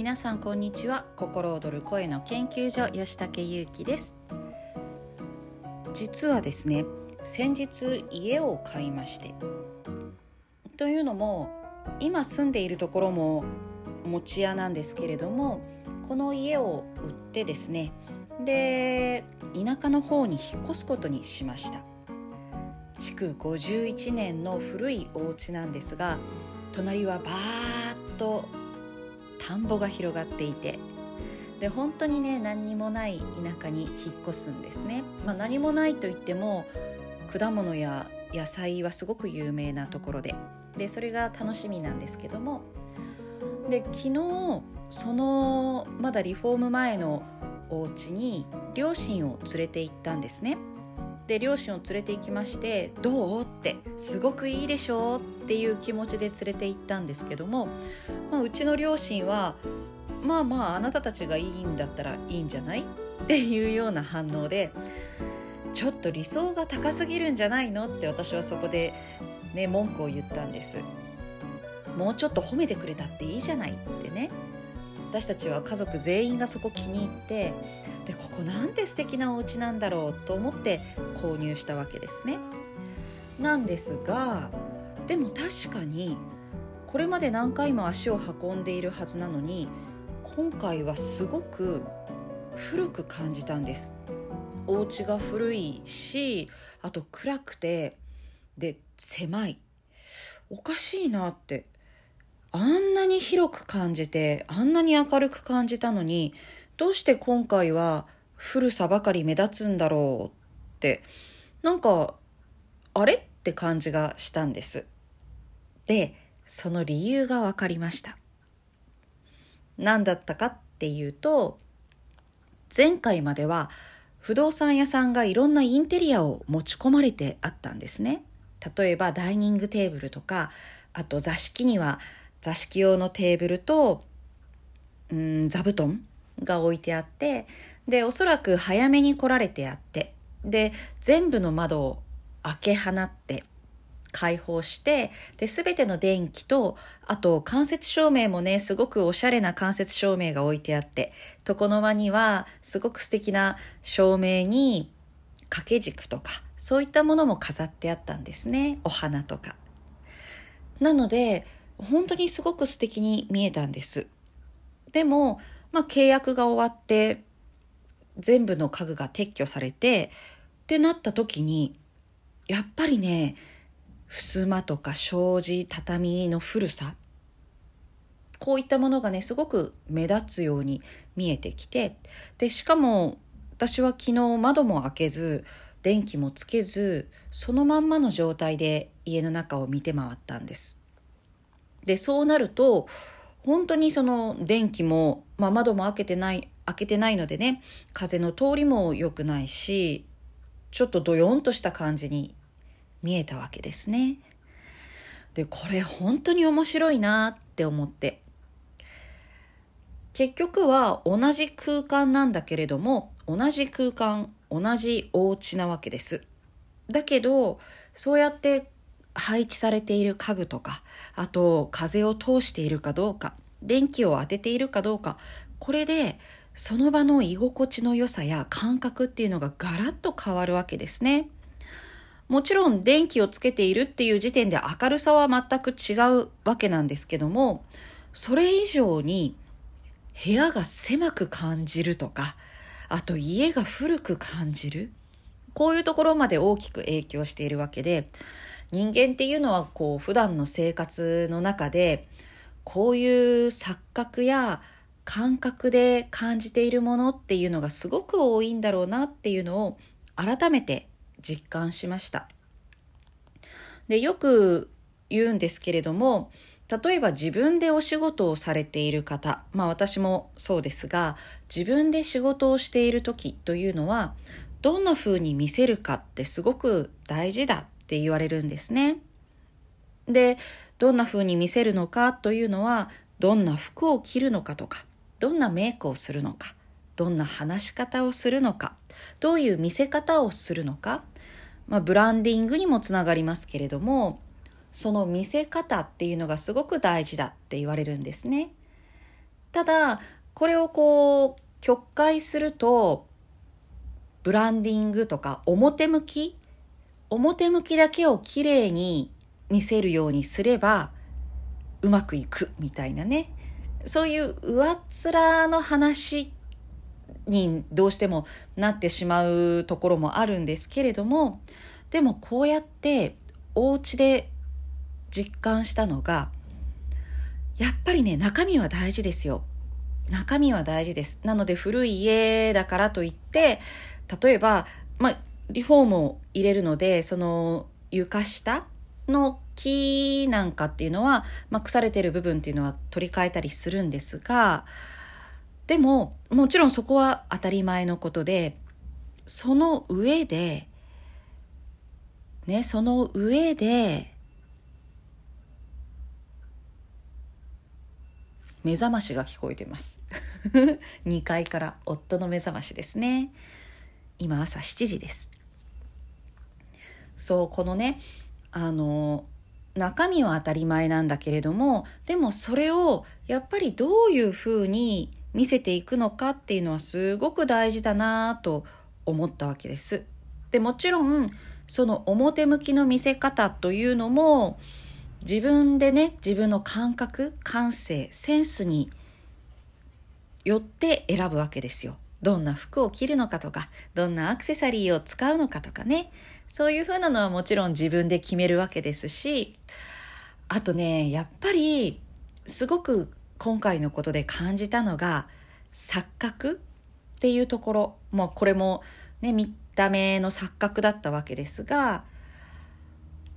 皆さんこんにちは。心躍る声の研究所吉武優希です。実はですね先日家を買いまして。というのも今住んでいるところも持屋なんですけれどもこの家を売ってですねで田舎の方に引っ越すことにしました。築51年の古いお家なんですが隣はバーッと田んぼが広がっていてで本当にね何にもない田舎に引っ越すんですね、まあ、何もないといっても果物や野菜はすごく有名なところででそれが楽しみなんですけどもで昨日そのまだリフォーム前のお家に両親を連れて行ったんですねで両親を連れて行きまして「どう?」って「すごくいいでしょ?」っていう気持ちで連れて行ったんですけども、まあ、うちの両親は「まあまああなたたちがいいんだったらいいんじゃない?」っていうような反応で「ちょっと理想が高すぎるんじゃないの?」って私はそこでね文句を言ったんです。もうちょっと褒めてくれたっていいじゃない？ってね私たちは家族全員がそこ気に入ってでここなんて素敵なお家なんだろうと思って購入したわけですね。なんですがでも確かにこれまで何回も足を運んでいるはずなのに今回はすごく古く感じたんです。お家が古いしあと暗くてで狭い。おかしいなって。あんなに広く感じてあんなに明るく感じたのにどうして今回は古さばかり目立つんだろうって。なんかあれって感じがしたんです。でその理由が分かりました。何だったかっていうと前回までは不動産屋さんがいろんなインテリアを持ち込まれてあったんですね。例えばダイニングテーブルとかあと座敷には座敷用のテーブルと、うん、座布団が置いてあって、で、おそらく早めに来られてあって、で、全部の窓を開け放って開放して、で、すべての電気と、あと間接照明もね、すごくおしゃれな間接照明が置いてあって、床の間にはすごく素敵な照明に掛け軸とか、そういったものも飾ってあったんですね。お花とか。なので、本当にすごく素敵に見えたんです。でも、まあ、契約が終わって全部の家具が撤去されてってなった時にやっぱりね襖とか障子畳の古さ。こういったものがねすごく目立つように見えてきて。でしかも私は昨日窓も開けず電気もつけずそのまんまの状態で家の中を見て回ったんです。でそうなると本当にその電気も、まあ、窓も開けてない開けてないのでね風の通りも良くないしちょっとドヨンとした感じに見えたわけですね。でこれ本当に面白いなって思って結局は同じ空間なんだけれども同じ空間同じお家なわけです。だけどそうやって配置されている家具とか、あと風を通しているかどうか、電気を当てているかどうか、これでその場の居心地の良さや感覚っていうのがガラッと変わるわけですね。もちろん電気をつけているっていう時点で明るさは全く違うわけなんですけども、それ以上に部屋が狭く感じるとか、あと家が古く感じる。こういうところまで大きく影響しているわけで、人間っていうのはこう普段の生活の中でこういう錯覚や感覚で感じているものっていうのがすごく多いんだろうなっていうのを改めて実感しました。でよく言うんですけれども例えば自分でお仕事をされている方まあ私もそうですが自分で仕事をしている時というのはどんな風に見せるかってすごく大事だって言われるんですね。で、どんな風に見せるのかというのは、どんな服を着るのかとか、どんなメイクをするのか、どんな話し方をするのか、どういう見せ方をするのか、まあ、ブランディングにもつながりますけれども、その見せ方っていうのがすごく大事だって言われるんですね。ただこれをこう曲解するとブランディングとか表向き表向きだけをきれいに見せるようにすればうまくいくみたいなねそういう上っ面の話にどうしてもなってしまうところもあるんですけれどもでもこうやってお家で実感したのがやっぱりね中身は大事ですよ。中身は大事です。なので古い家だからといって例えば、まあ、リフォームを入れるのでその床下の木なんかっていうのは、まあ、腐れてる部分っていうのは取り替えたりするんですがでももちろんそこは当たり前のことでその上でねその上で目覚ましが聞こえてます。2階から夫の目覚ましですね。今朝7時です。そうこのねあの中身は当たり前なんだけれどもでもそれをやっぱりどういうふうに見せていくのかっていうのはすごく大事だなと思ったわけです。でもちろんその表向きの見せ方というのも自分でね自分の感覚感性センスによって選ぶわけですよ。どんな服を着るのかとかどんなアクセサリーを使うのかとかねそういうふうなのはもちろん自分で決めるわけですしあとねやっぱりすごく今回のことで感じたのが錯覚っていうところもうこれもね見た目の錯覚だったわけですが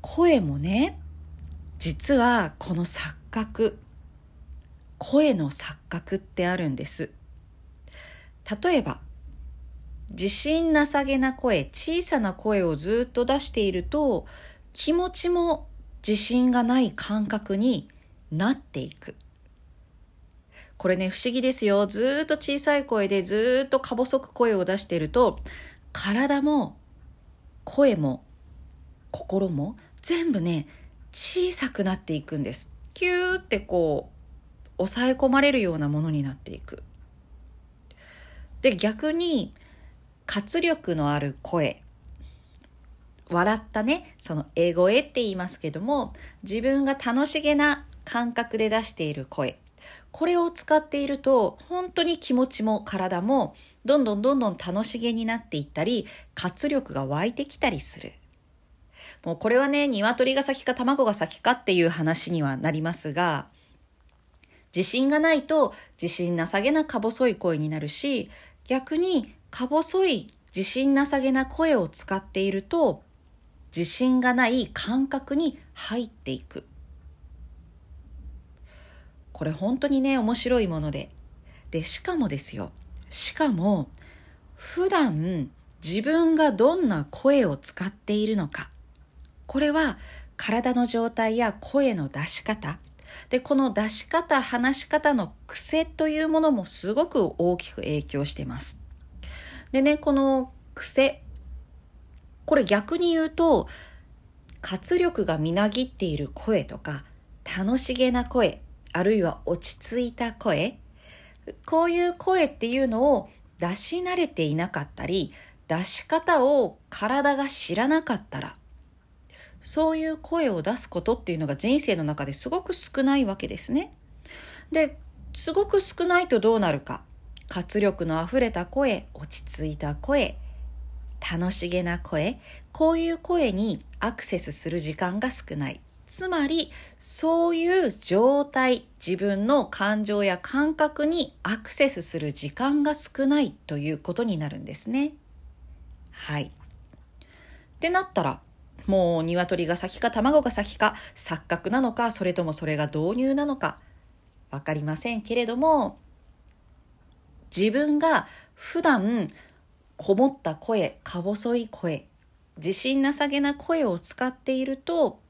声もね実はこの錯覚声の錯覚ってあるんです例えば自信なさげな声、小さな声をずっと出していると、気持ちも自信がない感覚になっていく。これね、不思議ですよ。ずっと小さい声でずっとか細く声を出していると、体も声も心も全部ね、小さくなっていくんです。キューってこう、抑え込まれるようなものになっていく。で、逆に、活力のある声笑ったねその英声って言いますけども自分が楽しげな感覚で出している声これを使っていると本当に気持ちも体もどんどんどんどん楽しげになっていったり活力が湧いてきたりする。もうこれはね鶏が先か卵が先かっていう話にはなりますが自信がないと自信なさげなか細い声になるし逆にか細い自信なさげな声を使っていると自信がない感覚に入っていく。これ本当にね面白いもので。でしかもですよ。しかも普段自分がどんな声を使っているのか。これは体の状態や声の出し方。でこの出し方話し方の癖というものもすごく大きく影響してます。でね、この癖。これ逆に言うと、活力がみなぎっている声とか、楽しげな声、あるいは落ち着いた声、こういう声っていうのを出し慣れていなかったり、出し方を体が知らなかったら、そういう声を出すことっていうのが人生の中ですごく少ないわけですね。で、すごく少ないとどうなるか。活力のあふれた声、落ち着いた声、楽しげな声、こういう声にアクセスする時間が少ない。つまり、そういう状態、自分の感情や感覚にアクセスする時間が少ないということになるんですね。はい。ってなったら、もう鶏が先か卵が先か、錯覚なのか、それともそれが導入なのか、わかりませんけれども、自分が普段こもった声、か細い声、自信なさげな声を使っていると、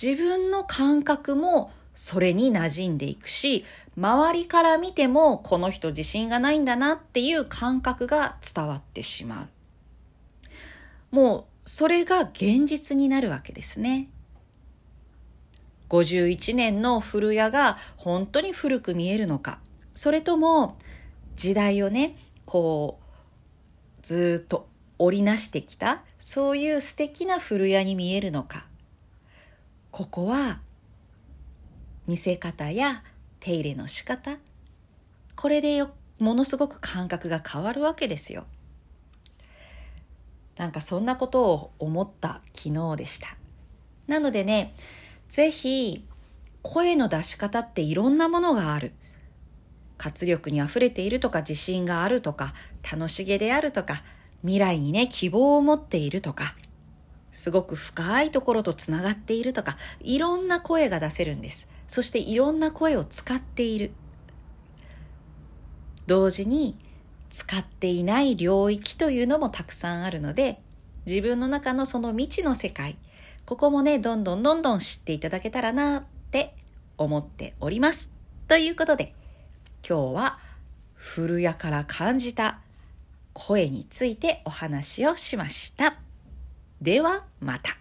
自分の感覚もそれに馴染んでいくし、周りから見てもこの人自信がないんだなっていう感覚が伝わってしまう。もうそれが現実になるわけですね。51年の古屋が本当に古く見えるのか、それとも時代をねこうずっと織りなしてきたそういう素敵な古屋に見えるのかここは見せ方や手入れの仕方これでよものすごく感覚が変わるわけですよ。なんかそんなことを思った昨日でした。なのでね、ぜひ声の出し方っていろんなものがある。活力に溢れているとか自信があるとか楽しげであるとか未来にね希望を持っているとかすごく深いところとつながっているとかいろんな声が出せるんです。そしていろんな声を使っている。同時に使っていない領域というのもたくさんあるので自分の中のその未知の世界ここもねどんどんどんどん知っていただけたらなって思っておりますということで今日は古谷から感じた声についてお話をしましたではまた。